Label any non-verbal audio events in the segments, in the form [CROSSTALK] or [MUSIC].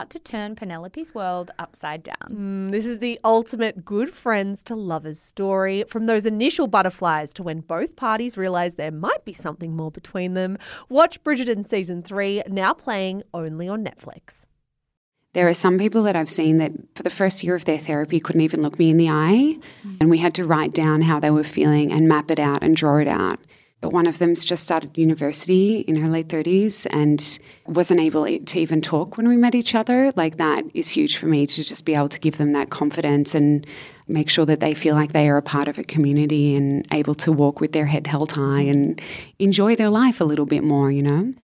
to turn Penelope's world upside down. Mm, this is the ultimate good friends to lovers story. From those initial butterflies to when both parties realize there might be something more between them. Watch Bridgerton season three, now playing only on Netflix. There are some people that I've seen that for the first year of their therapy couldn't even look me in the eye. And we had to write down how they were feeling and map it out and draw it out. One of them's just started university in her late 30s and wasn't able to even talk when we met each other. Like, that is huge for me to just be able to give them that confidence and make sure that they feel like they are a part of a community and able to walk with their head held high and enjoy their life a little bit more, you know?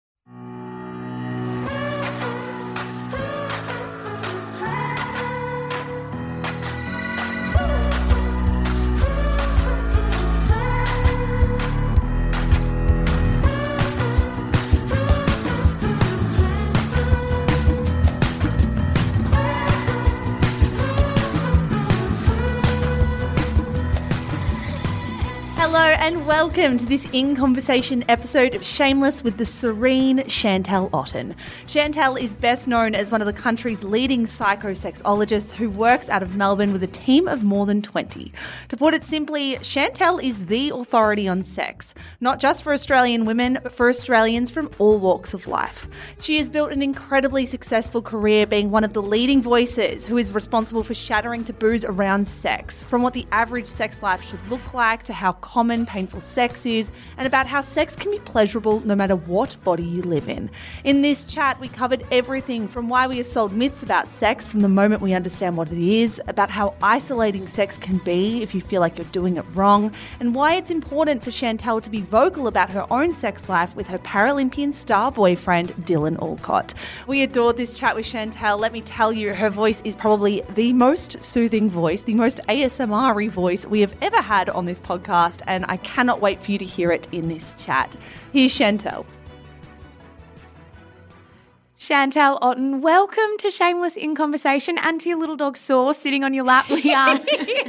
And welcome to this In Conversation episode of Shameless with the serene Chantelle Otten. Chantelle is best known as one of the country's leading psychosexologists who works out of Melbourne with a team of more than 20. To put it simply, Chantelle is the authority on sex, not just for Australian women, but for Australians from all walks of life. She has built an incredibly successful career being one of the leading voices who is responsible for shattering taboos around sex, from what the average sex life should look like to how common painful sex is, and about how sex can be pleasurable no matter what body you live in. In this chat, we covered everything from why we are sold myths about sex from the moment we understand what it is, about how isolating sex can be if you feel like you're doing it wrong, and why it's important for Chantelle to be vocal about her own sex life with her Paralympian star boyfriend, Dylan Alcott. We adored this chat with Chantelle. Let me tell you, her voice is probably the most soothing voice, the most ASMR voice we have ever had on this podcast, and I cannot wait for you to hear it in this chat. Here's Chantelle. Chantelle Otten, welcome to Shameless in Conversation and to your little dog Saw sitting on your lap. [LAUGHS] We are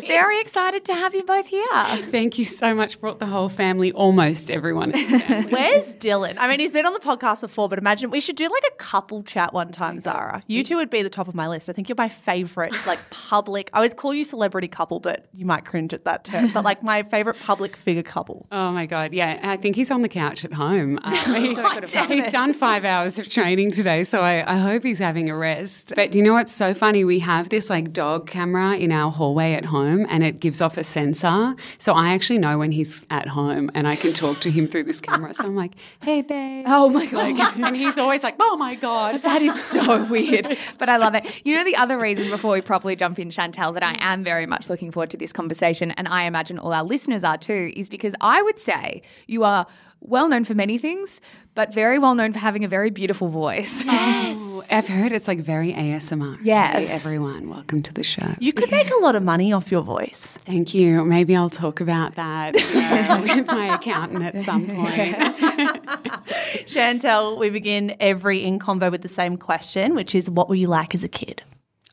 very excited to have you both here. Thank you so much. Brought the whole family, almost everyone. [LAUGHS] Where's Dylan? I mean, he's been on the podcast before, but imagine we should do like a couple chat one time, Zara. You two would be the top of my list. I think you're my favorite, like public. I always call you celebrity couple, but you might cringe at that term. But like my favorite public figure couple. Oh my god, yeah. I think he's on the couch at home. Um, [LAUGHS] he's, he's done five hours of training today so I, I hope he's having a rest. But do you know what's so funny? We have this like dog camera in our hallway at home and it gives off a sensor. So I actually know when he's at home and I can talk to him through this camera. So I'm like, hey, babe. Oh my God. Like, [LAUGHS] and he's always like, oh my God. That is so [LAUGHS] weird. But I love it. You know, the other reason before we properly jump in, Chantelle, that I am very much looking forward to this conversation, and I imagine all our listeners are too, is because I would say you are well known for many things, but very well known for having a very beautiful voice. [LAUGHS] Yes. Oh, I've heard it's like very ASMR. Yes. Hey, everyone, welcome to the show. You could make a lot of money off your voice. Thank you. Maybe I'll talk about that uh, [LAUGHS] with my accountant at some point. [LAUGHS] Chantelle, we begin every in convo with the same question, which is what were you like as a kid?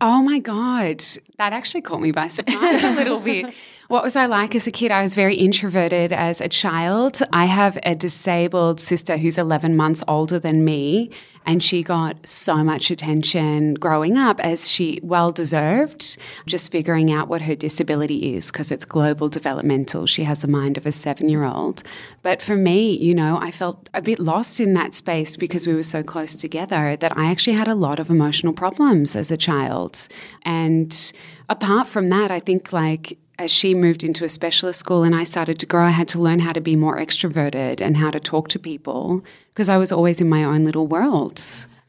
Oh my God. That actually caught me by surprise a little bit. What was I like as a kid? I was very introverted as a child. I have a disabled sister who's 11 months older than me, and she got so much attention growing up as she well deserved, just figuring out what her disability is because it's global developmental. She has the mind of a seven year old. But for me, you know, I felt a bit lost in that space because we were so close together that I actually had a lot of emotional problems as a child. And apart from that, I think like as she moved into a specialist school and I started to grow, I had to learn how to be more extroverted and how to talk to people because I was always in my own little world.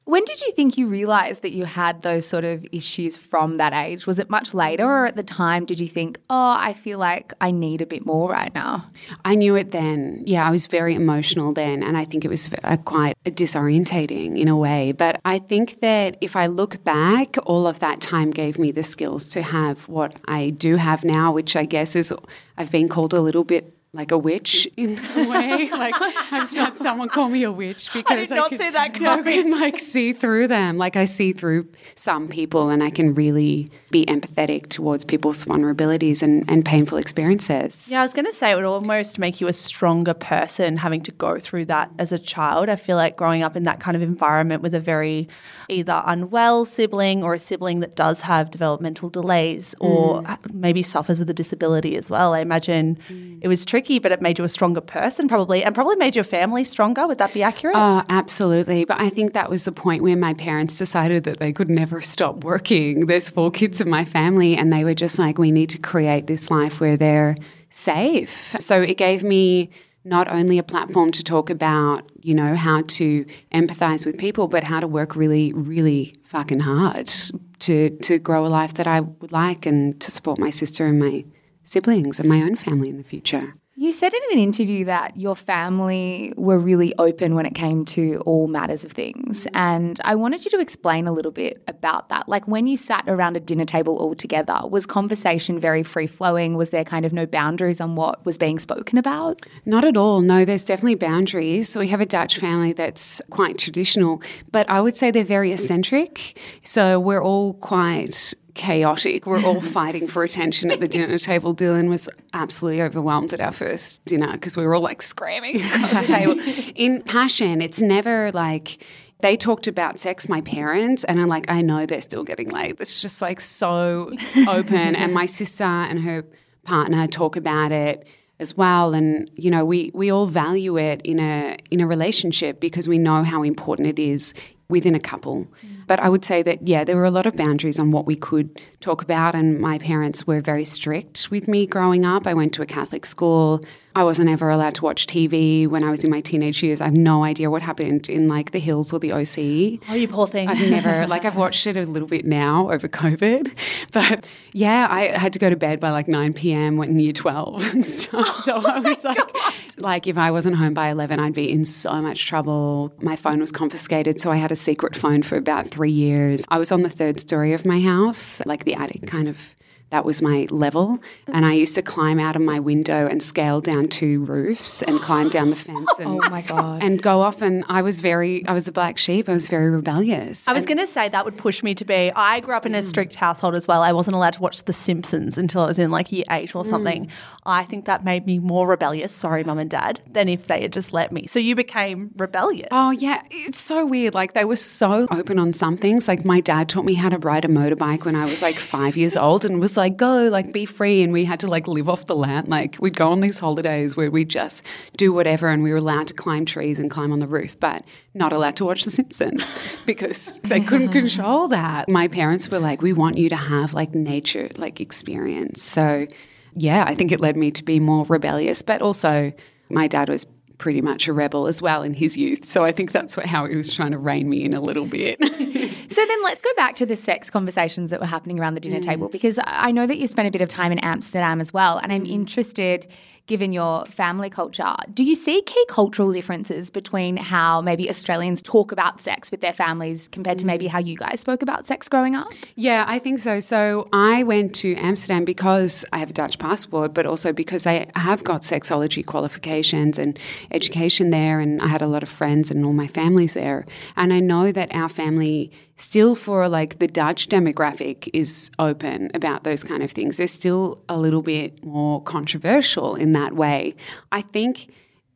When did you think you realized that you had those sort of issues from that age? Was it much later, or at the time did you think, oh, I feel like I need a bit more right now? I knew it then. Yeah, I was very emotional then, and I think it was uh, quite disorientating in a way. But I think that if I look back, all of that time gave me the skills to have what I do have now, which I guess is I've been called a little bit like a witch in [LAUGHS] a way. like I've had someone call me a witch because I did not can, see that coming. I can like see through them. Like I see through some people and I can really be empathetic towards people's vulnerabilities and, and painful experiences. Yeah, I was going to say it would almost make you a stronger person having to go through that as a child. I feel like growing up in that kind of environment with a very either unwell sibling or a sibling that does have developmental delays or mm. maybe suffers with a disability as well. I imagine mm. it was tricky, but it made you a stronger person probably and probably made your family stronger. Would that be accurate? Oh, absolutely. But I think that was the point where my parents decided that they could never stop working. There's four kids in my family, and they were just like, we need to create this life where they're safe. So it gave me not only a platform to talk about, you know, how to empathize with people, but how to work really, really fucking hard to to grow a life that I would like and to support my sister and my siblings and my own family in the future. You said in an interview that your family were really open when it came to all matters of things. Mm. And I wanted you to explain a little bit about that. Like when you sat around a dinner table all together, was conversation very free flowing? Was there kind of no boundaries on what was being spoken about? Not at all. No, there's definitely boundaries. So we have a Dutch family that's quite traditional, but I would say they're very eccentric. So we're all quite chaotic. We're all [LAUGHS] fighting for attention at the dinner table. Dylan was absolutely overwhelmed at our first dinner because we were all like screaming across the table. [LAUGHS] In passion, it's never like they talked about sex, my parents, and I'm like, I know they're still getting laid. It's just like so open. and my sister and her partner talk about it as well and you know we we all value it in a in a relationship because we know how important it is within a couple. Mm. But I would say that, yeah, there were a lot of boundaries on what we could talk about. And my parents were very strict with me growing up. I went to a Catholic school. I wasn't ever allowed to watch TV when I was in my teenage years. I have no idea what happened in like the hills or the OC. Oh, you poor thing. I've never, like, I've watched it a little bit now over COVID. [LAUGHS] But yeah, I had to go to bed by like 9 p.m. when year 12 and stuff. So oh I was like, God. like, if I wasn't home by 11, I'd be in so much trouble. My phone was confiscated. So I had a secret phone for about three years. I was on the third story of my house, like the attic kind of that was my level. And I used to climb out of my window and scale down two roofs and climb down the fence and, oh my God. and go off. And I was very, I was a black sheep. I was very rebellious. I was going to say that would push me to be, I grew up in a strict household as well. I wasn't allowed to watch The Simpsons until I was in like year eight or something. Mm. I think that made me more rebellious, sorry, mum and dad, than if they had just let me. So you became rebellious. Oh, yeah. It's so weird. Like they were so open on some things. Like my dad taught me how to ride a motorbike when I was like five years old and was like, go, like be free. And we had to like live off the land. Like we'd go on these holidays where we'd just do whatever and we were allowed to climb trees and climb on the roof, but not allowed to watch The Simpsons [LAUGHS] because they couldn't [LAUGHS] control that. My parents were like, we want you to have like nature, like experience. So yeah, I think it led me to be more rebellious, but also my dad was pretty much a rebel as well in his youth. So I think that's how he was trying to rein me in a little bit. [LAUGHS] so then let's go back to the sex conversations that were happening around the dinner mm. table because I know that you spent a bit of time in Amsterdam as well. And I'm mm. interested given your family culture. Do you see key cultural differences between how maybe Australians talk about sex with their families compared to maybe mm. how you guys spoke about sex growing up? Yeah, I think so. So I went to Amsterdam because I have a Dutch passport, but also because I have got sexology qualifications and education there, and I had a lot of friends and all my families there. And I know that our family still for like the Dutch demographic is open about those kind of things. They're still a little bit more controversial in that way. I think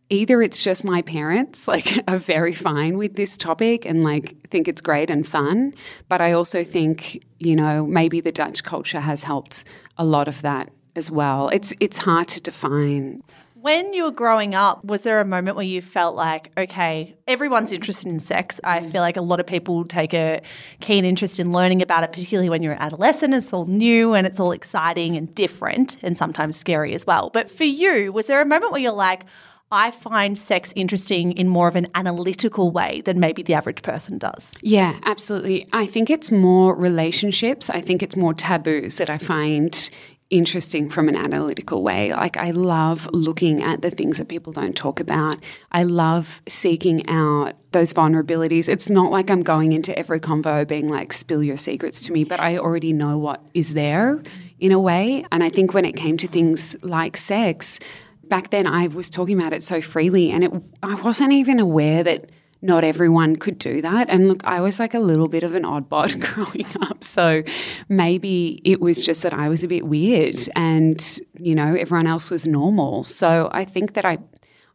either it's just my parents [LAUGHS] like are very fine with this topic and like think it's great and fun, but I also think, you know, maybe the Dutch culture has helped a lot of that as well. It's it's hard to define. When you were growing up, was there a moment where you felt like, okay, everyone's interested in sex? I mm. feel like a lot of people take a keen interest in learning about it, particularly when you're an adolescent. It's all new and it's all exciting and different and sometimes scary as well. But for you, was there a moment where you're like, I find sex interesting in more of an analytical way than maybe the average person does. Yeah, absolutely. I think it's more relationships. I think it's more taboos that I find interesting from an analytical way. Like, I love looking at the things that people don't talk about. I love seeking out those vulnerabilities. It's not like I'm going into every convo being like, spill your secrets to me, but I already know what is there in a way. And I think when it came to things like sex, back then I was talking about it so freely and it, I wasn't even aware that not everyone could do that. And look, I was like a little bit of an oddbot [LAUGHS] growing up. So maybe it was just that I was a bit weird and, you know, everyone else was normal. So I think that I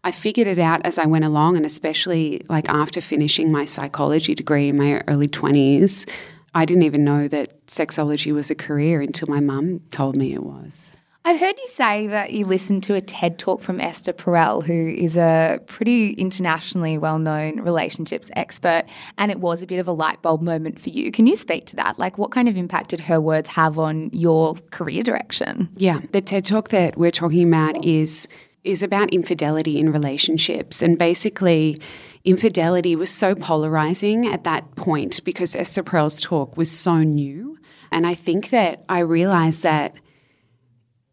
I figured it out as I went along and especially like after finishing my psychology degree in my early 20s, I didn't even know that sexology was a career until my mum told me it was. I've heard you say that you listened to a TED talk from Esther Perel, who is a pretty internationally well known relationships expert, and it was a bit of a light bulb moment for you. Can you speak to that? Like, what kind of impact did her words have on your career direction? Yeah, the TED talk that we're talking about is is about infidelity in relationships and basically infidelity was so polarizing at that point because Esther Perel's talk was so new and I think that I realized that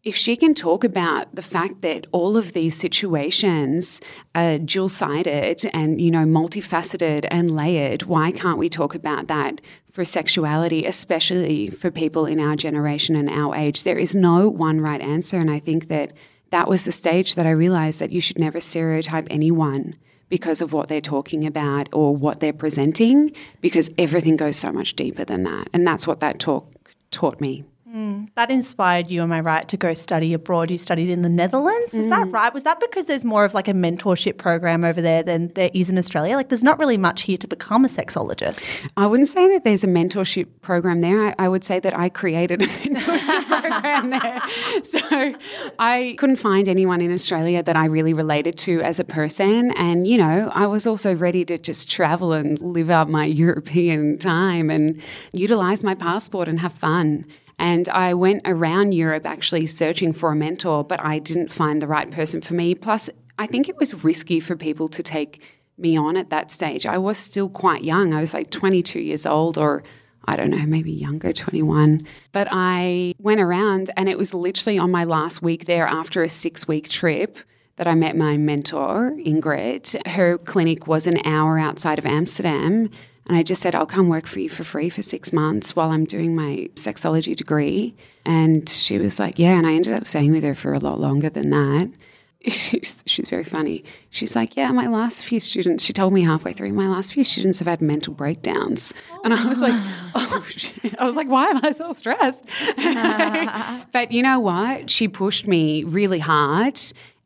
if she can talk about the fact that all of these situations are dual sided and, you know, multifaceted and layered, why can't we talk about that for sexuality, especially for people in our generation and our age? There is no one right answer. And I think that that was the stage that I realized that you should never stereotype anyone because of what they're talking about or what they're presenting, because everything goes so much deeper than that. And that's what that talk taught me. Mm, that inspired you, am I right, to go study abroad? You studied in the Netherlands. Was mm. that right? Was that because there's more of like a mentorship program over there than there is in Australia? Like, there's not really much here to become a sexologist. I wouldn't say that there's a mentorship program there. I, I would say that I created a [LAUGHS] mentorship program there. So I couldn't find anyone in Australia that I really related to as a person. And, you know, I was also ready to just travel and live out my [LAUGHS] European time and utilize my passport and have fun. And I went around Europe actually searching for a mentor, but I didn't find the right person for me. Plus, I think it was risky for people to take me on at that stage. I was still quite young. I was like 22 years old or I don't know, maybe younger, 21. But I went around and it was literally on my last week there after a six week trip that I met my mentor, Ingrid. Her clinic was an hour outside of Amsterdam. And I just said, I'll come work for you for free for six months while I'm doing my sexology degree. And she was like, Yeah. And I ended up staying with her for a lot longer than that. [LAUGHS] She's, she's very funny. She's like, Yeah, my last few students, she told me halfway through, my last few students have had mental breakdowns. And I was like, Oh, oh [LAUGHS] shit. I was like, Why am I so stressed? [LAUGHS] but you know what? She pushed me really hard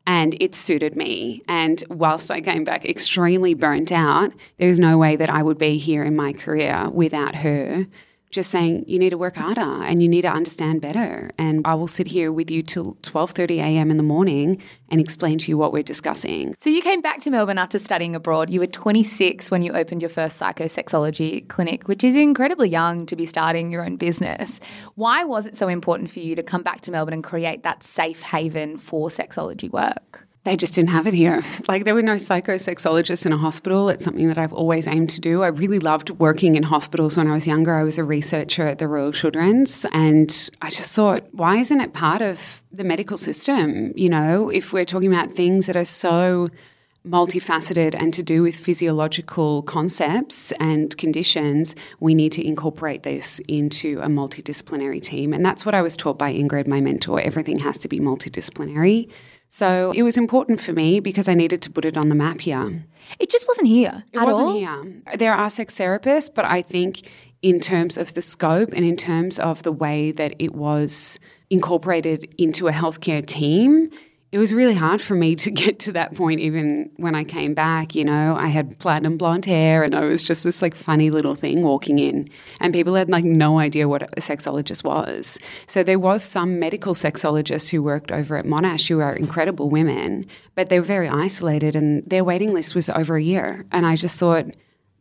and it suited me. And whilst I came back extremely burnt out, there was no way that I would be here in my career without her just saying you need to work harder and you need to understand better and I will sit here with you till 12:30 a.m. in the morning and explain to you what we're discussing. So you came back to Melbourne after studying abroad. You were 26 when you opened your first psychosexology clinic, which is incredibly young to be starting your own business. Why was it so important for you to come back to Melbourne and create that safe haven for sexology work? They just didn't have it here. Like there were no psychosexologists in a hospital. It's something that I've always aimed to do. I really loved working in hospitals when I was younger. I was a researcher at the Royal Children's and I just thought, why isn't it part of the medical system? You know, if we're talking about things that are so multifaceted and to do with physiological concepts and conditions, we need to incorporate this into a multidisciplinary team. And that's what I was taught by Ingrid, my mentor. Everything has to be multidisciplinary. So it was important for me because I needed to put it on the map here. It just wasn't here. It wasn't all? here. There are sex therapists, but I think in terms of the scope and in terms of the way that it was incorporated into a healthcare team, it was really hard for me to [LAUGHS] get to that point even when I came back. You know, I had platinum blonde hair and I was just this like funny little thing walking in, and people had like no idea what a sexologist was. So there was some medical sexologists who worked over at Monash who are incredible women, but they were very isolated and their waiting list was over a year. And I just thought,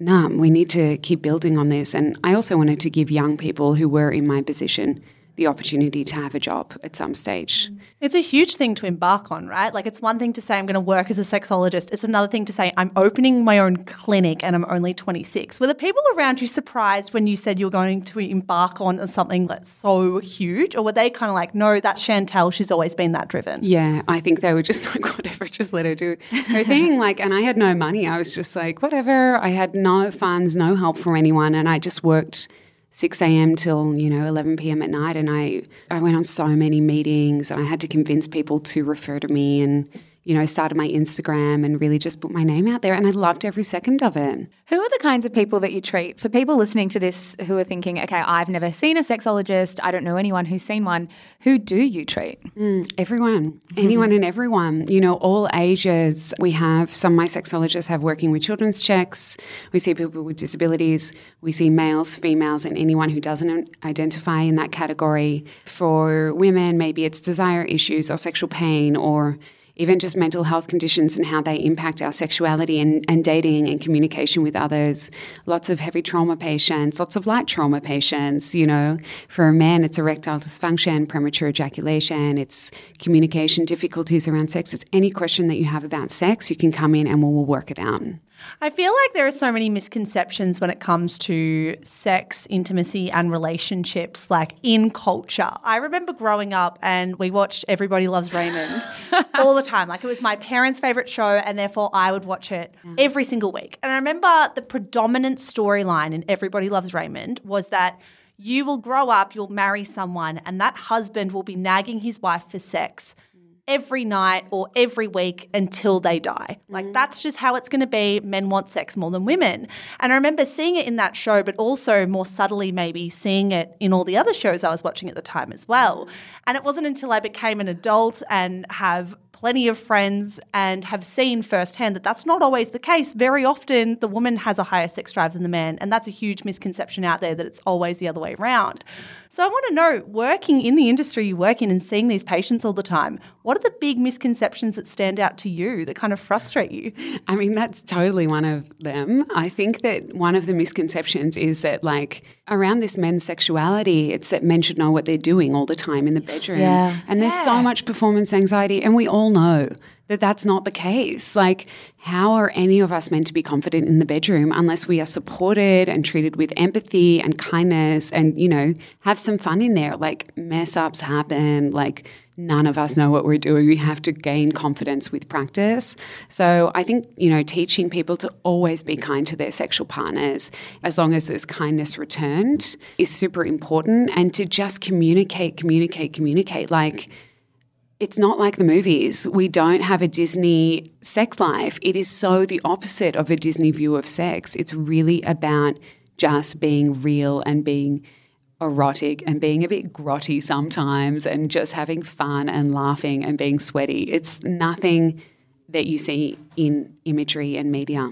nah, we need to keep building on this. And I also wanted to give young people who were in my position the opportunity to have a job at some stage. Mm. It's a huge thing to embark on, right? Like, it's one thing to say I'm going to work as a sexologist. It's another thing to say I'm opening my own clinic and I'm only 26. Were the people around you surprised when you said you were going to embark on something that's so huge? Or were they kind of like, no, that's Chantelle. She's always been that driven? Yeah, I think they were just [LAUGHS] like, whatever, just let her do her thing. Like, and I had no money. I was just like, whatever. I had no funds, no help from anyone. And I just worked 6 a.m. till, you know, 11 p.m. at night. And I, I went on so many meetings and I had to convince people to refer to me and you know, started my Instagram and really just put my name out there. And I loved every second of it. Who are the kinds of people that you treat? For people listening to this who are thinking, okay, I've never seen a sexologist, I don't know anyone who's seen one, who do you treat? Mm, everyone, anyone and everyone, you know, all ages. We have some of my sexologists have working with children's checks. We see people with disabilities. We see males, females, and anyone who doesn't identify in that category. For women, maybe it's desire issues or sexual pain or even just mental health conditions and how they impact our sexuality and, and dating and communication with others. Lots of heavy trauma patients, lots of light trauma patients. You know, for a man, it's erectile dysfunction, premature ejaculation, it's communication difficulties around sex. It's any question that you have about sex, you can come in and we'll, we'll work it out. I feel like there are so many misconceptions when it comes to sex, intimacy, and relationships, like in culture. I remember growing up and we watched Everybody Loves Raymond [LAUGHS] all the time. Like it was my parents' favorite show, and therefore I would watch it every single week. And I remember the predominant storyline in Everybody Loves Raymond was that you will grow up, you'll marry someone, and that husband will be nagging his wife for sex every night or every week until they die. Like mm. that's just how it's going to be. Men want sex more than women. And I remember seeing it in that show, but also more subtly, maybe seeing it in all the other shows I was watching at the time as well. Mm. And it wasn't until I became an adult and have plenty of friends and have seen firsthand that that's not always the case. Very often, the woman has a higher sex drive than the man, and that's a huge misconception out there that it's always the other way around. So, I want to know working in the industry you work in and seeing these patients all the time, what are the big misconceptions that stand out to you that kind of frustrate you? I mean, that's totally one of them. I think that one of the misconceptions is that, like, around this men's sexuality, it's that men should know what they're doing all the time in the bedroom. Yeah. And there's yeah. so much performance anxiety, and we all know that that's not the case. Like, how are any of us meant to be confident in the bedroom unless we are supported and treated with empathy and kindness and, you know, have some fun in there? Like, mess ups happen. Like, none of us know what we're doing. We have to gain confidence with practice. So, I think, you know, teaching people to always be kind to their sexual partners, as long as there's kindness returned, is super important. And to just communicate, communicate, communicate. Like, it's not like the movies. We don't have a Disney sex life. It is so the opposite of a Disney view of sex. It's really about just being real and being erotic and being a bit grotty sometimes and just having fun and laughing and being sweaty. It's nothing that you see in imagery and media.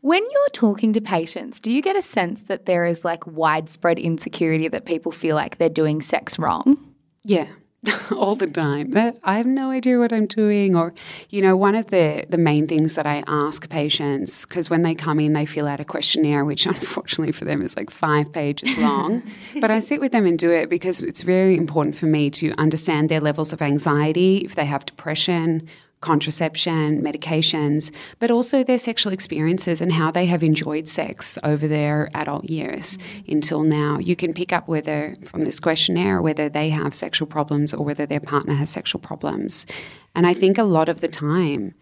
When you're talking to patients, do you get a sense that there is like widespread insecurity that people feel like they're doing sex wrong? Yeah. [LAUGHS] all the time. I have no idea what I'm doing. Or, you know, one of the, the main things that I ask patients, because when they come in, they fill out a questionnaire, which [LAUGHS] unfortunately for them is like five pages long. [LAUGHS] but I sit with them and do it because it's very important for me to understand their levels of anxiety, if they have depression contraception, medications, but also their sexual experiences and how they have enjoyed sex over their adult years mm-hmm. until now. You can pick up whether from this questionnaire whether they have sexual problems or whether their partner has sexual problems. And I think a lot of the time,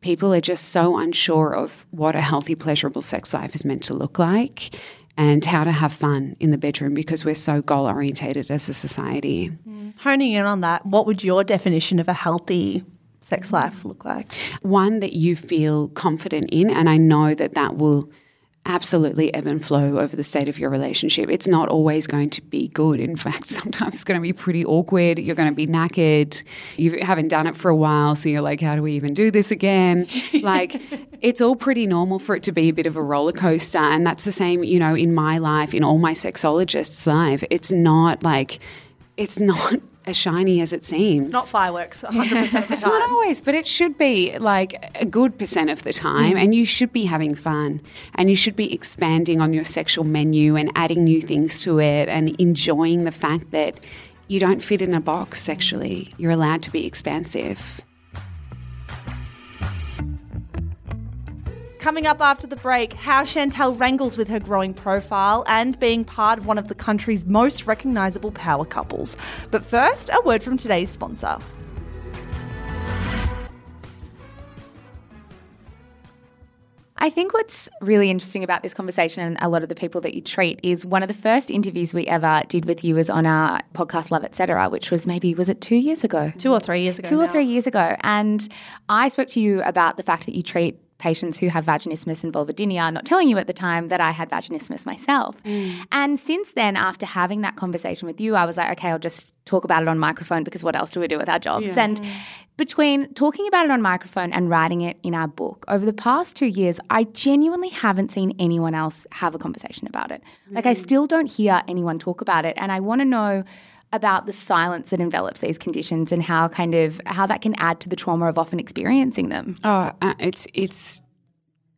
people are just so unsure of what a healthy, pleasurable sex life is meant to look like and how to have fun in the bedroom because we're so goal orientated as a society. Mm. Honing in on that, what would your definition of a healthy sex mm-hmm. life look like? One that you feel confident in, and I know that that will absolutely ebb and flow over the state of your relationship. It's not always going to be good. In fact, [LAUGHS] sometimes it's going to be pretty awkward. You're going to be knackered. You haven't done it for a while, so you're like, how do we even do this again? [LAUGHS] like, it's all pretty normal for it to be a bit of a roller coaster. And that's the same, you know, in my life, in all my sexologists' life. It's not like, it's not as shiny as it seems. It's not fireworks 100% of the time. [LAUGHS] It's not always, but it should be like a good percent of the time. Mm. And you should be having fun and you should be expanding on your sexual menu and adding new things to it and enjoying the fact that you don't fit in a box sexually. You're allowed to be expansive. Coming up after the break, how Chantelle wrangles with her growing profile and being part of one of the country's most recognisable power couples. But first, a word from today's sponsor. I think what's really interesting about this conversation and a lot of the people that you treat is one of the first interviews we ever did with you was on our podcast Love Etc., which was maybe was it two years ago? Two or three years ago. Two now. or three years ago. And I spoke to you about the fact that you treat patients who have vaginismus and vulvodynia, not telling you at the time that I had vaginismus myself. Mm. And since then, after having that conversation with you, I was like, okay, I'll just talk about it on microphone because what else do we do with our jobs? Yeah. And between talking about it on microphone and writing it in our book, over the past two years, I genuinely haven't seen anyone else have a conversation about it. Mm. Like, I still don't hear anyone talk about it. And I want to know about the silence that envelops these conditions and how kind of how that can add to the trauma of often experiencing them. Oh, uh, it's it's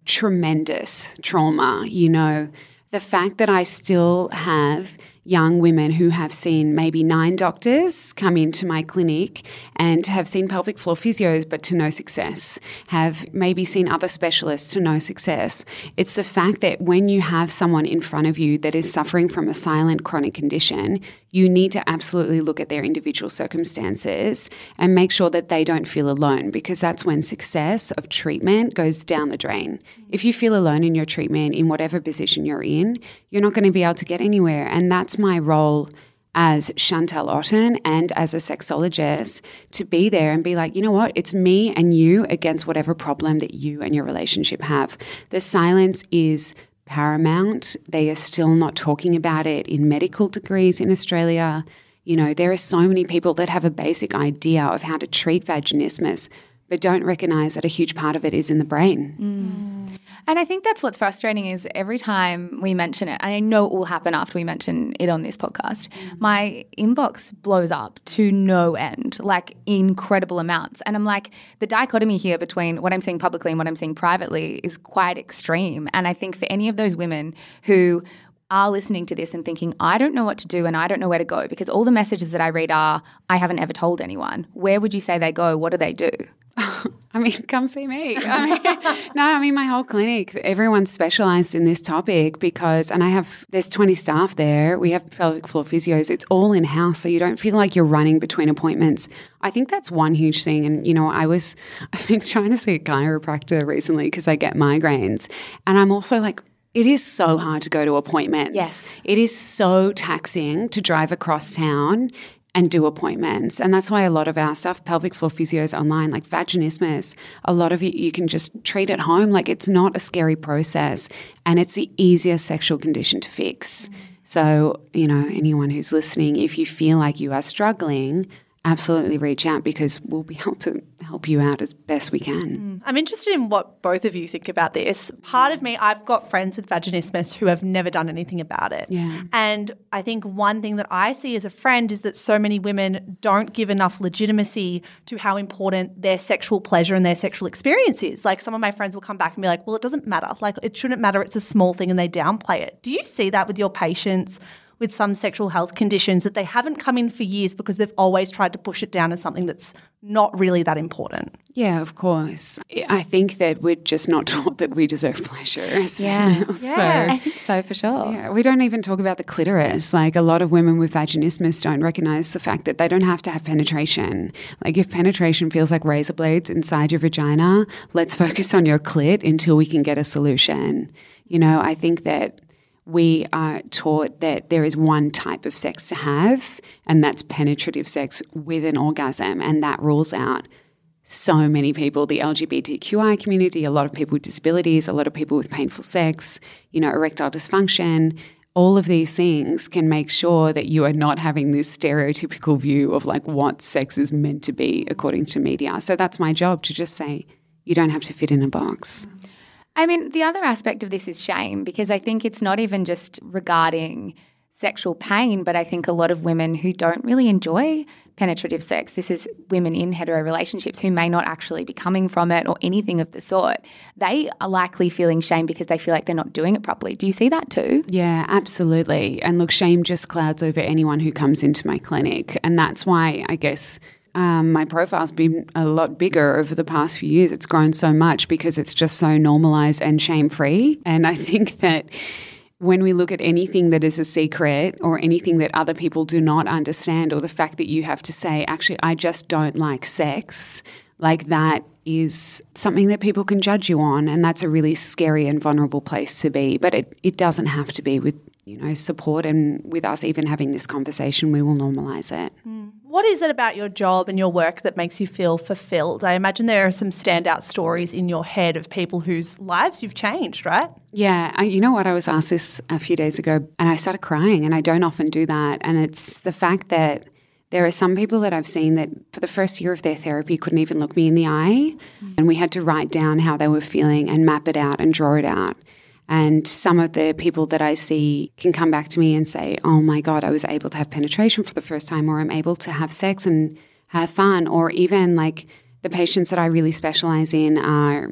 tremendous trauma, you know. The fact that I still have young women who have seen maybe nine doctors come into my clinic and have seen pelvic floor physios but to no success, have maybe seen other specialists to no success. It's the fact that when you have someone in front of you that is suffering from a silent chronic condition, you need to absolutely look at their individual circumstances and make sure that they don't feel alone because that's when success of treatment goes down the drain. If you feel alone in your treatment, in whatever position you're in, you're not going to be able to get anywhere. And that's my role as Chantelle Otten and as a sexologist to be there and be like, you know what, it's me and you against whatever problem that you and your relationship have. The silence is paramount. They are still not talking about it in medical degrees in Australia. You know, there are so many people that have a basic idea of how to treat vaginismus, but don't recognize that a huge part of it is in the brain. Mm. And I think that's what's frustrating is every time we mention it, and I know it will happen after we mention it on this podcast, mm. my inbox blows up to no end, like incredible amounts. And I'm like, the dichotomy here between what I'm saying publicly and what I'm saying privately is quite extreme. And I think for any of those women who are listening to this and thinking, I don't know what to do and I don't know where to go because all the messages that I read are, I haven't ever told anyone. Where would you say they go? What do they do? [LAUGHS] I mean, come see me. I mean, [LAUGHS] no, I mean, my whole clinic, everyone's specialized in this topic because, and I have, there's 20 staff there. We have pelvic floor physios. It's all in house. So you don't feel like you're running between appointments. I think that's one huge thing. And, you know, I was, [LAUGHS] I've been trying to see a chiropractor recently because I get migraines. And I'm also like, it is so hard to go to appointments. Yes. It is so taxing to drive across town and do appointments. And that's why a lot of our stuff, pelvic floor physios online, like vaginismus, a lot of it you can just treat at home. Like it's not a scary process and it's the easiest sexual condition to fix. Mm. So, you know, anyone who's listening, if you feel like you are struggling, absolutely reach out because we'll be able to help you out as best we can. Mm. I'm interested in what both of you think about this. Part of me, I've got friends with vaginismus who have never done anything about it. Yeah. And I think one thing that I see as a friend is that so many women don't give enough legitimacy to how important their sexual pleasure and their sexual experience is. Like some of my friends will come back and be like, well, it doesn't matter. Like it shouldn't matter. It's a small thing and they downplay it. Do you see that with your patients? With some sexual health conditions that they haven't come in for years because they've always tried to push it down as something that's not really that important. Yeah, of course. I think that we're just not [LAUGHS] taught that we deserve pleasure as yeah. females. Yeah, so, I think so for sure. Yeah, we don't even talk about the clitoris. Like a lot of women with vaginismus don't recognize the fact that they don't have to have penetration. Like if penetration feels like razor blades inside your vagina, let's focus on your clit until we can get a solution. You know, I think that we are taught that there is one type of sex to have, and that's penetrative sex with an orgasm, and that rules out so many people the LGBTQI community, a lot of people with disabilities, a lot of people with painful sex, you know, erectile dysfunction. All of these things can make sure that you are not having this stereotypical view of like what sex is meant to be according to media. So that's my job to just say, you don't have to fit in a box. I mean, the other aspect of this is shame because I think it's not even just regarding sexual pain, but I think a lot of women who don't really enjoy penetrative sex, this is women in hetero relationships who may not actually be coming from it or anything of the sort, they are likely feeling shame because they feel like they're not doing it properly. Do you see that too? Yeah, absolutely. And look, shame just clouds over anyone who comes into my clinic. And that's why I guess um, my profile's been a lot bigger over the past few years. It's grown so much because it's just so normalized and shame free. And I [LAUGHS] think that when we look at anything that is a secret or anything that other people do not understand, or the fact that you have to say, actually, I just don't like sex, like that is something that people can judge you on. And that's a really scary and vulnerable place to be. But it, it doesn't have to be with you know, support and with us even having this conversation, we will normalize it. Mm. What is it about your job and your work that makes you feel fulfilled? I imagine there are some standout stories in your head of people whose lives you've changed, right? Yeah. I, you know what? I was asked this a few days ago and I started crying, and I don't often do that. And it's the fact that there are some people that I've seen that for the first year of their therapy couldn't even look me in the eye. Mm. And we had to write down how they were feeling and map it out and draw it out. And some of the people that I see can come back to me and say, oh my God, I was able to have penetration for the first time, or I'm able to have sex and have fun. Or even like the patients that I really specialize in are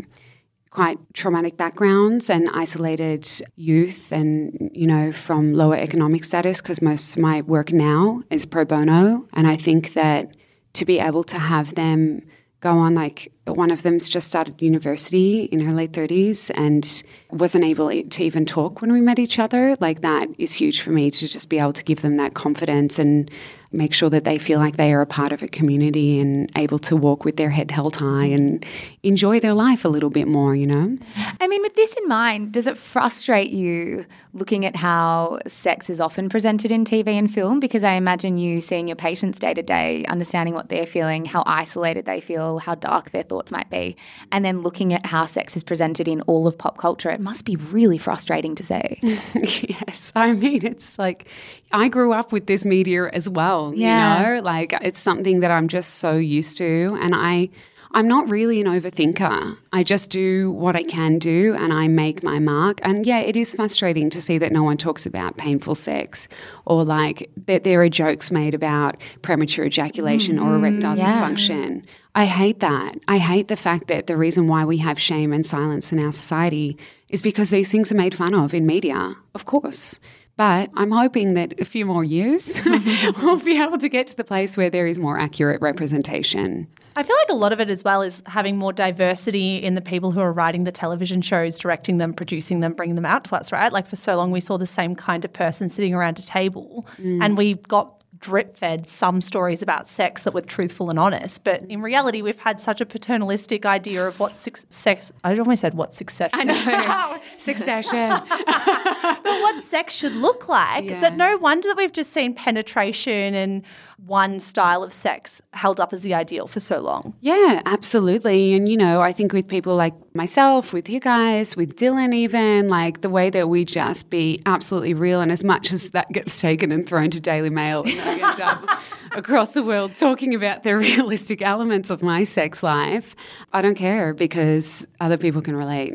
quite traumatic backgrounds and isolated youth and you know from lower economic status because most of my work now is pro bono and i think that to be able to have them go on like one of them's just started university in her late 30s and wasn't able to even talk when we met each other. Like that is huge for me to just be able to give them that confidence and make sure that they feel like they are a part of a community and able to walk with their head held high and enjoy their life a little bit more, you know? I mean, with this in mind, does it frustrate you looking at how sex is often presented in TV and film? Because I imagine you seeing your patients day to day, understanding what they're feeling, how isolated they feel, how dark their thoughts might be, and then looking at how sex is presented in all of pop culture. It must be really frustrating to see. [LAUGHS] yes. I mean, it's like I grew up with this media as well, yeah. you know? Like it's something that I'm just so used to and I I'm not really an overthinker. I just do what I can do and I make my mark. And yeah, it is frustrating to see that no one talks about painful sex or like that there are jokes made about premature ejaculation mm-hmm. or erectile yeah. dysfunction. I hate that. I hate the fact that the reason why we have shame and silence in our society is because these things are made fun of in media, of course. But I'm hoping that a few more years [LAUGHS] [LAUGHS] we'll be able to get to the place where there is more accurate representation. I feel like a lot of it as well is having more diversity in the people who are writing the television shows, directing them, producing them, bringing them out to us, right? Like for so long, we saw the same kind of person sitting around a table mm. and we got drip fed some stories about sex that were truthful and honest. But in reality, we've had such a paternalistic idea of what su- sex. I almost said what success. I know [LAUGHS] succession. [LAUGHS] but what sex should look like. Yeah. That no wonder that we've just seen penetration and one style of sex held up as the ideal for so long. Yeah, absolutely. And, you know, I think with people like myself, with you guys, with Dylan, even, like the way that we just be absolutely real. And as much as that gets taken and thrown to Daily Mail and I end up [LAUGHS] across the world talking about the [LAUGHS] realistic elements of my sex life, I don't care because other people can relate.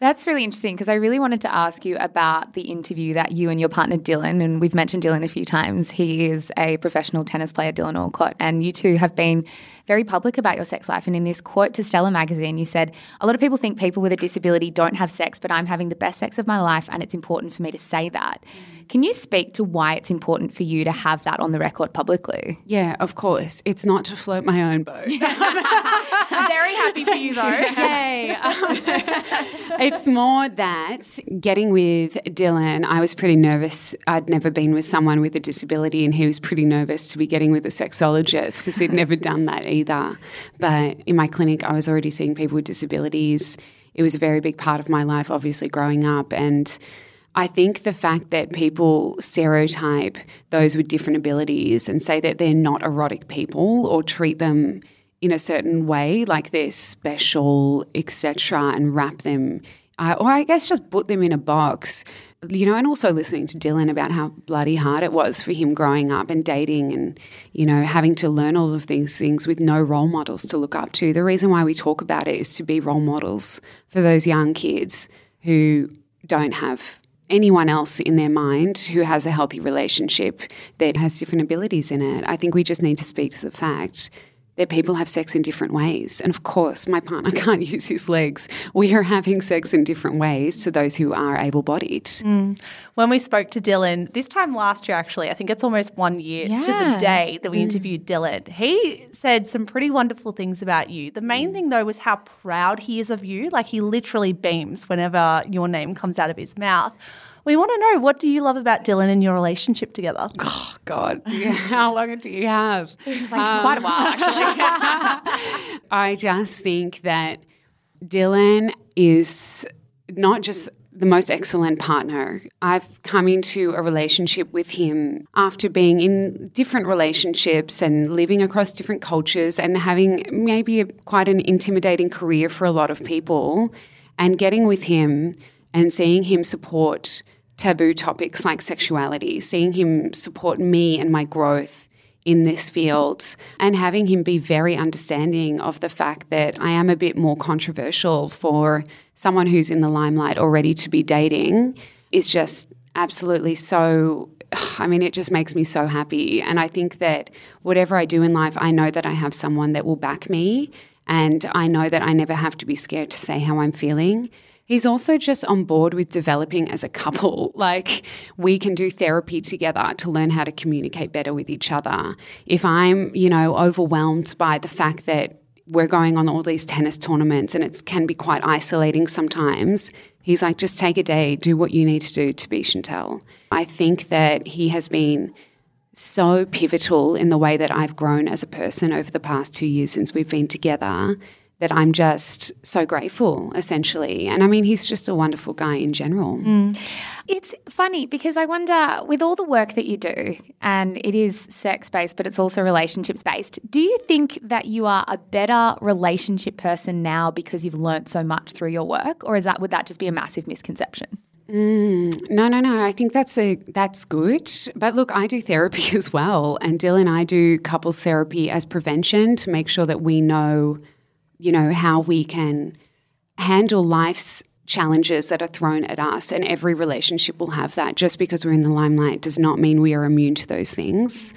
That's really interesting because I really wanted to ask you about the interview that you and your partner Dylan, and we've mentioned Dylan a few times. He is a professional tennis player, Dylan Alcott, and you two have been very public about your sex life. And in this quote to Stella magazine, you said, A lot of people think people with a disability don't have sex, but I'm having the best sex of my life, and it's important for me to say that. Mm. Can you speak to why it's important for you to have that on the record publicly? Yeah, of course. It's not to float my own boat. [LAUGHS] [LAUGHS] I'm very happy for you, though. [LAUGHS] Um, [LAUGHS] it's more that getting with Dylan, I was pretty nervous. I'd never been with someone with a disability, and he was pretty nervous to be getting with a sexologist because he'd never done that either. But in my clinic, I was already seeing people with disabilities. It was a very big part of my life, obviously, growing up. And I think the fact that people stereotype those with different abilities and say that they're not erotic people or treat them in a certain way, like they're special, etc., and wrap them, uh, or I guess just put them in a box, you know, and also listening to Dylan about how bloody hard it was for him growing up and dating and, you know, having to learn all of these things with no role models to look up to. The reason why we talk about it is to be role models for those young kids who don't have anyone else in their mind who has a healthy relationship that has different abilities in it. I think we just need to speak to the fact that people have sex in different ways. And of course, my partner [LAUGHS] can't use his legs. We are having sex in different ways to those who are able bodied. Mm. When we spoke to Dylan, this time last year, actually, I think it's almost one year yeah. to the day that we mm. interviewed Dylan, he said some pretty wonderful things about you. The main mm. thing, though, was how proud he is of you. Like, he literally beams whenever your name comes out of his mouth. We want to know what do you love about Dylan and your relationship together? [LAUGHS] Oh God, yeah, [LAUGHS] how long do you have? Like um, quite a while, actually. [LAUGHS] I just think that Dylan is not just the most excellent partner. I've come into a relationship with him after being in different relationships and living across different cultures and having maybe a, quite an intimidating career for a lot of people. And getting with him and seeing him support taboo topics like sexuality, seeing him support me and my growth in this field, and having him be very understanding of the fact that I am a bit more controversial for someone who's in the limelight already to be dating is just absolutely so. I mean, it just makes me so happy. And I think that whatever I do in life, I know that I have someone that will back me. And I know that I never have to be scared to say how I'm feeling. He's also just on board with developing as a couple. [LAUGHS] Like, we can do therapy together to learn how to communicate better with each other. If I'm, you know, overwhelmed by the fact that we're going on all these tennis tournaments and it can be quite isolating sometimes, he's like, just take a day, do what you need to do to be Chantelle. I think that he has been so pivotal in the way that I've grown as a person over the past two years since we've been together that I'm just so grateful, essentially. And I mean, he's just a wonderful guy in general. Mm. It's funny because I wonder, with all the work that you do, and it is sex based, but it's also relationships based, do you think that you are a better relationship person now because you've learnt so much through your work? Or is that would that just be a massive misconception? Mm, no, no, no. I think that's a that's good. But look, I do therapy [LAUGHS] as well, and Dylan and I do couples therapy as prevention to make sure that we know you know, how we can handle life's challenges that are thrown at us. And every relationship will have that. Just because we're in the limelight does not mean we are immune to those things.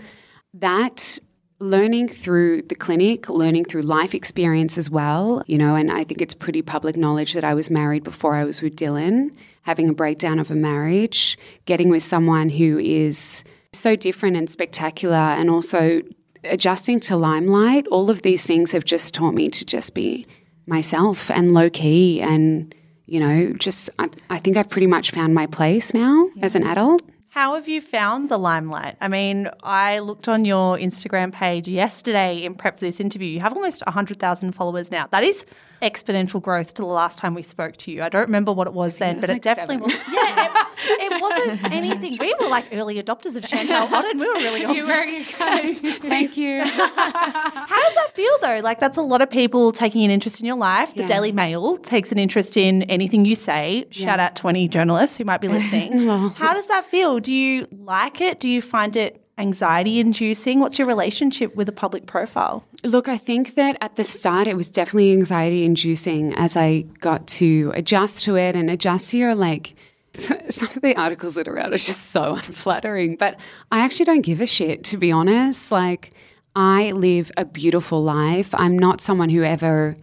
That learning through the clinic, learning through life experience as well, you know, and I think it's pretty public knowledge that I was married before I was with Dylan, having a breakdown of a marriage, getting with someone who is so different and spectacular and also adjusting to limelight, all of these things have just taught me to just be myself and low key and you know just I, I think I've pretty much found my place now yeah. as an adult. How have you found the limelight? I mean, I looked on your Instagram page yesterday in prep for this interview. You have almost 100,000 followers now. That is exponential growth to the last time we spoke to you. I don't remember what it was then, but it, definitely was. Yeah, it, wasn't [LAUGHS] anything. We were like early adopters of Chantelle Otten. We were really [LAUGHS] You were, you guys. Thank you. [LAUGHS] How does that feel though? Like that's a lot of people taking an interest in your life. The yeah. Daily Mail takes an interest in anything you say. Shout out to any journalists who might be listening. How does that feel? Do you like it? Do you find it anxiety inducing? What's your relationship with a public profile? Look, I think that at the start it was definitely anxiety inducing as I got to adjust to it and adjust to your like [LAUGHS] some of the articles that are out are just so [LAUGHS] unflattering. But I actually don't give a shit, to be honest. Like, I live a beautiful life. I'm not someone who ever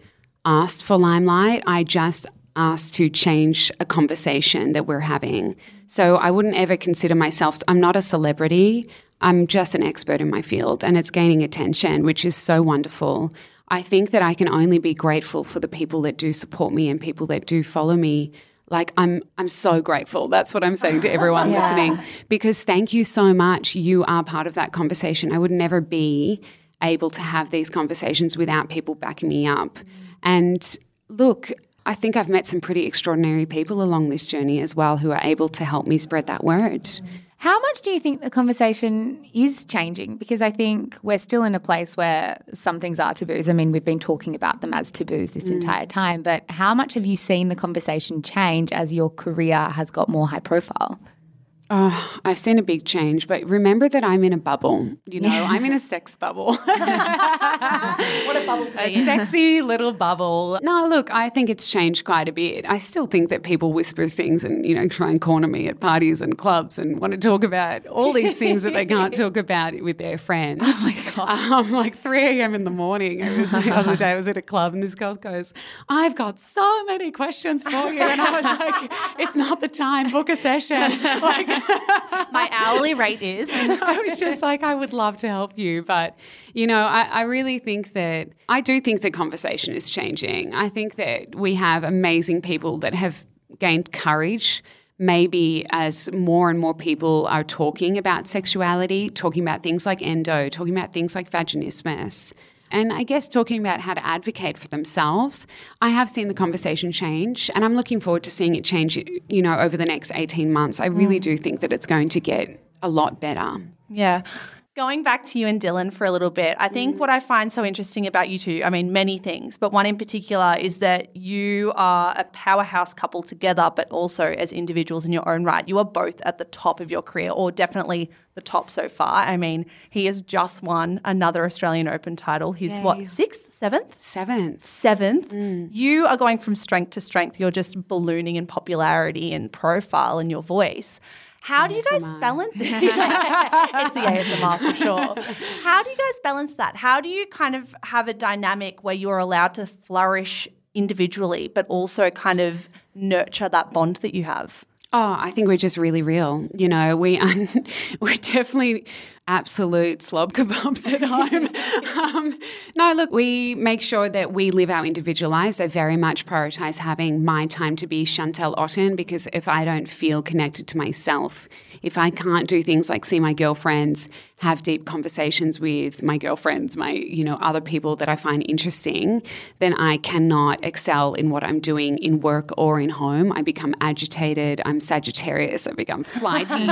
asked for limelight. I just asked to change a conversation that we're having. So I wouldn't ever consider myself, I'm not a celebrity. I'm just an expert in my field and it's gaining attention, which is so wonderful. I think that I can only be grateful for the people that do support me and people that do follow me. Like I'm I'm so grateful. That's what I'm saying to everyone [LAUGHS] yeah. listening because thank you so much. You are part of that conversation. I would never be able to have these conversations without people backing me up. And look, I think I've met some pretty extraordinary people along this journey as well who are able to help me spread that word. How much do you think the conversation is changing? Because I think we're still in a place where some things are taboos. I mean, we've been talking about them as taboos this mm. entire time, but how much have you seen the conversation change as your career has got more high profile? Oh, I've seen a big change, but remember that I'm in a bubble. You know, I'm in a sex bubble. [LAUGHS] what a bubble to A sexy little bubble. No, look, I think it's changed quite a bit. I still think that people whisper things and, you know, try and corner me at parties and clubs and want to talk about all these things that they can't [LAUGHS] talk about with their friends. Oh. [LAUGHS] Um, like 3 a.m. in the morning. It was the other day, I was at a club and this girl goes, I've got so many questions for you. And I was like, it's not the time, book a session. [LAUGHS] Like, [LAUGHS] My hourly rate is. I was just like, I would love to help you. But, you know, I, I, really think that I do think the conversation is changing. I think that we have amazing people that have gained courage. Maybe as more and more people are talking about sexuality, talking about things like endo, talking about things like vaginismus, and I guess talking about how to advocate for themselves, I have seen the conversation change and I'm looking forward to seeing it change, you know, over the next 18 months. I really mm. do think that it's going to get a lot better. Yeah. Going back to you and Dylan for a little bit, I think mm. what I find so interesting about you two, I mean, many things, but one in particular is that you are a powerhouse couple together, but also as individuals in your own right. You are both at the top of your career, or definitely the top so far. I mean, he has just won another Australian Open title. He's Yay. what, sixth, seventh? Seventh. Seventh. Mm. You are going from strength to strength. You're just ballooning in popularity and profile and your voice. How do you guys balance [LAUGHS] [LAUGHS] it's the ASMR for [LAUGHS] sure. How do you guys balance that? How do you kind of have a dynamic where you're allowed to flourish individually, but also kind of nurture that bond that you have? Oh, I think we're just really real. You know, we un- we're definitely absolute slob [LAUGHS] kebabs at home. um, no, look, we make sure that we live our individual lives. I very much prioritize having my time to be Chantelle Otten because if I don't feel connected to myself, if I can't do things like see my girlfriends, have deep conversations with my girlfriends, my, you know, other people that I find interesting, then I cannot excel in what I'm doing in work or in home. I become agitated. I'm Sagittarius. I become flighty,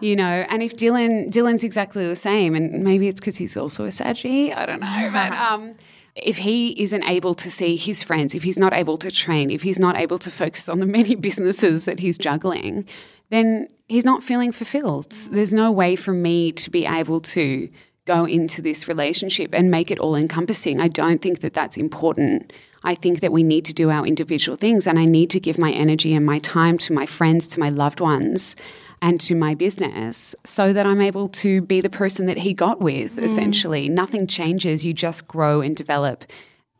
[LAUGHS] you know. And if Dylan, Dylan's exactly the same, and maybe it's because he's also a Saggy, I don't know. But, um, if he isn't able to see his friends, if he's not able to train, if he's not able to focus on the many [LAUGHS] businesses that he's juggling, then he's not feeling fulfilled. There's no way for me to be able to go into this relationship and make it all encompassing. I don't think that that's important. I think that we need to do our individual things and I need to give my energy and my time to my friends, to my loved ones, and to my business so that I'm able to be the person that he got with, mm. essentially. Nothing changes, you just grow and develop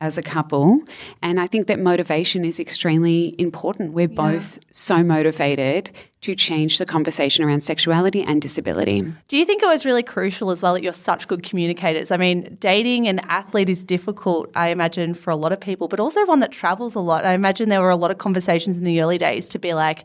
as a couple. And I think that motivation is extremely important. We're yeah. both so motivated to change the conversation around sexuality and disability. Do you think it was really crucial as well that you're such good communicators? I mean, dating an athlete is difficult, I imagine, for a lot of people, but also one that travels a lot. I imagine there were a lot of conversations in the early days to be like,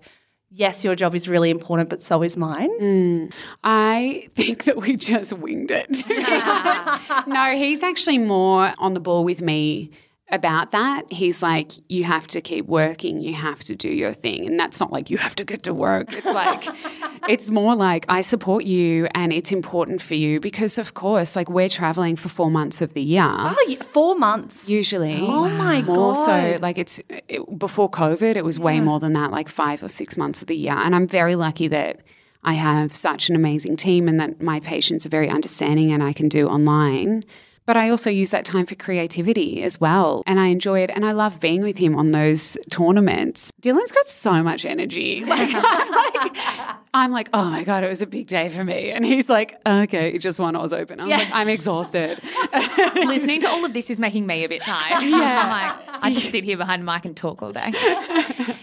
yes, your job is really important, but so is mine? Mm. I think that we just winged it. [LAUGHS] no, he's actually more on the ball with me about that. He's like, you have to keep working, you have to do your thing. And that's not like you have to get to work. It's like, [LAUGHS] it's more like I support you and it's important for you because, of course, like we're traveling for four months of the year. Oh, four months? Usually. Oh my God. so, like it's it, before COVID, it was yeah. way more than that, like five or six months of the year. And I'm very lucky that. I have such an amazing team and that my patients are very understanding and I can do online. But I also use that time for creativity as well. And I enjoy it. And I love being with him on those tournaments. Dylan's got so much energy. [LAUGHS] Like, I'm like, I'm like, oh my God, it was a big day for me. And he's like, okay, just one was open. I was yeah. like, I'm exhausted. [LAUGHS] Listening to all of this is making me a bit tired. [LAUGHS] Yeah. I'm like, I just sit here behind mic and talk all day.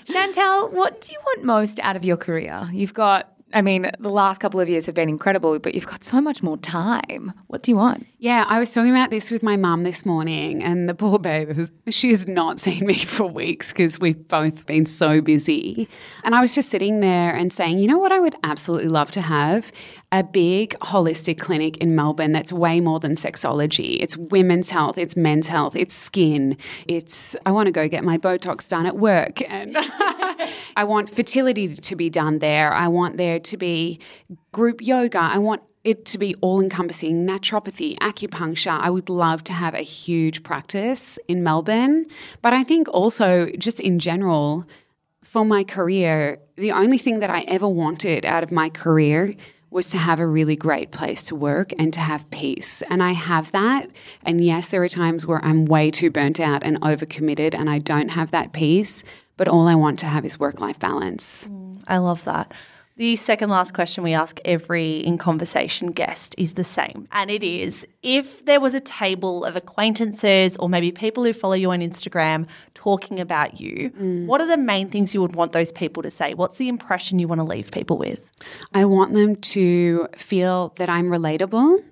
Chantelle, what do you want most out of your career? You've got I mean, the last couple of years have been incredible, but you've got so much more time. What do you want? Yeah, I was talking about this with my mum this morning, and the poor babe, she has not seen me [LAUGHS] for weeks because we've both been so busy. And I was just sitting there and saying, you know what, I would absolutely love to have a big holistic clinic in Melbourne that's way more than sexology. It's women's health, it's men's health, it's skin, it's I want to go get my Botox done at work and [LAUGHS] I want fertility to be done there. I want there to be group yoga. I want it to be all encompassing naturopathy, acupuncture. I would love to have a huge practice in Melbourne. But I think also, just in general, for my career, the only thing that I ever wanted out of my career was to have a really great place to work and to have peace. And I have that. And yes, there are times where I'm way too burnt out and overcommitted and I don't have that peace. But all I want to have is work life balance. Mm, I love that. The second last question we ask every in conversation guest is the same. And it is if there was a table of acquaintances or maybe people who follow you on Instagram talking about you, mm. what are the main things you would want those people to say? What's the impression you want to leave people with? I want them to feel that I'm relatable.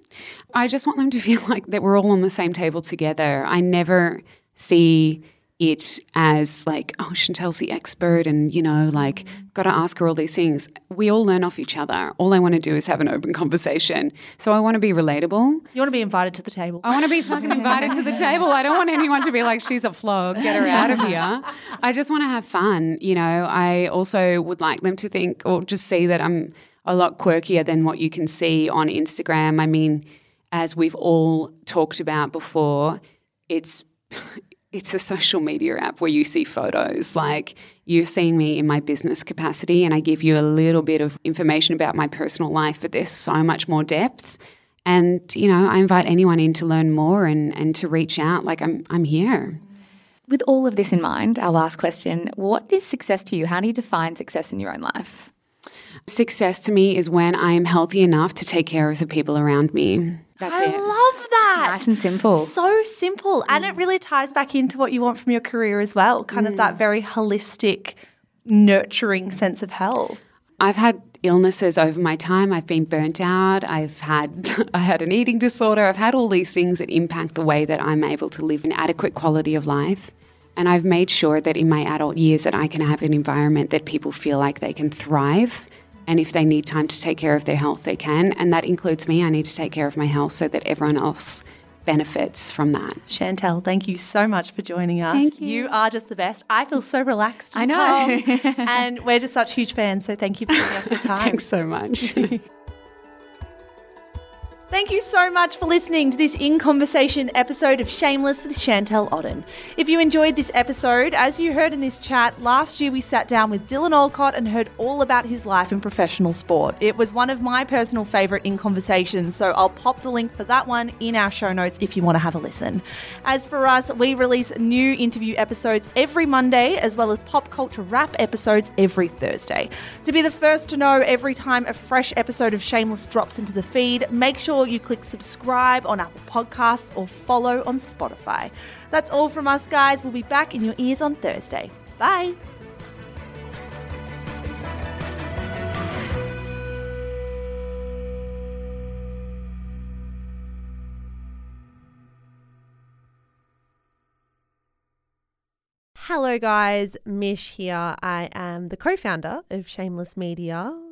I just want them to feel like that we're all on the same table together. I never see it as like, oh, Chantelle's the expert and, you know, like, got to ask her all these things. We all learn off each other. All I want to do is have an open conversation. So I want to be relatable. You want to be invited to the table. I want to be fucking invited to the table. I don't want anyone to be like, she's a flog, get her out of here. I just want to have fun. You know, I also would like them to think or just see that I'm a lot quirkier than what you can see on Instagram. I mean, as we've all talked about before, it's it's a social media app where you see photos. Like you're seeing me in my business capacity, and I give you a little bit of information about my personal life, but there's so much more depth. And, you know, I invite anyone in to learn more and, and to reach out. Like, I'm, I'm here. With all of this in mind, our last question what is success to you? How do you define success in your own life? Success to me is when I am healthy enough to take care of the people around me. That's I it. love that. Nice and simple. So simple. Mm. And it really ties back into what you want from your career as well. Kind mm. of that mm. very holistic, nurturing sense of health. I've had illnesses over my time. I've been burnt out. I've had [LAUGHS] I had an eating disorder. I've had all these things that impact the way that I'm able to live an adequate quality of life. And I've made sure that in my adult years that I can have an environment that people feel like they can thrive and if they need time to take care of their health, they can. And that includes me. I need to take care of my health so that everyone else benefits from that. Chantelle, thank you so much for joining us. Thank you. you are just the best. I feel so relaxed. I know. [LAUGHS] and we're just such huge fans. So thank you for giving us your [LAUGHS] time. Thanks so much. [LAUGHS] Thank you so much for listening to this in conversation episode of Shameless with Chantelle Otten. If you enjoyed this episode, as you heard in this chat, last year we sat down with Dylan Alcott and heard all about his life in professional sport. It was one of my personal favourite in conversations, so I'll pop the link for that one in our show notes if you want to have a listen. As for us, we release new interview episodes every Monday, as well as pop culture wrap episodes every Thursday. To be the first to know every time a fresh episode of Shameless drops into the feed, make sure sure you click subscribe on Apple Podcasts or follow on Spotify. That's all from us, guys. We'll be back in your ears on Thursday. Bye. Hello, guys. Mish here. I am the co founder of Shameless Media.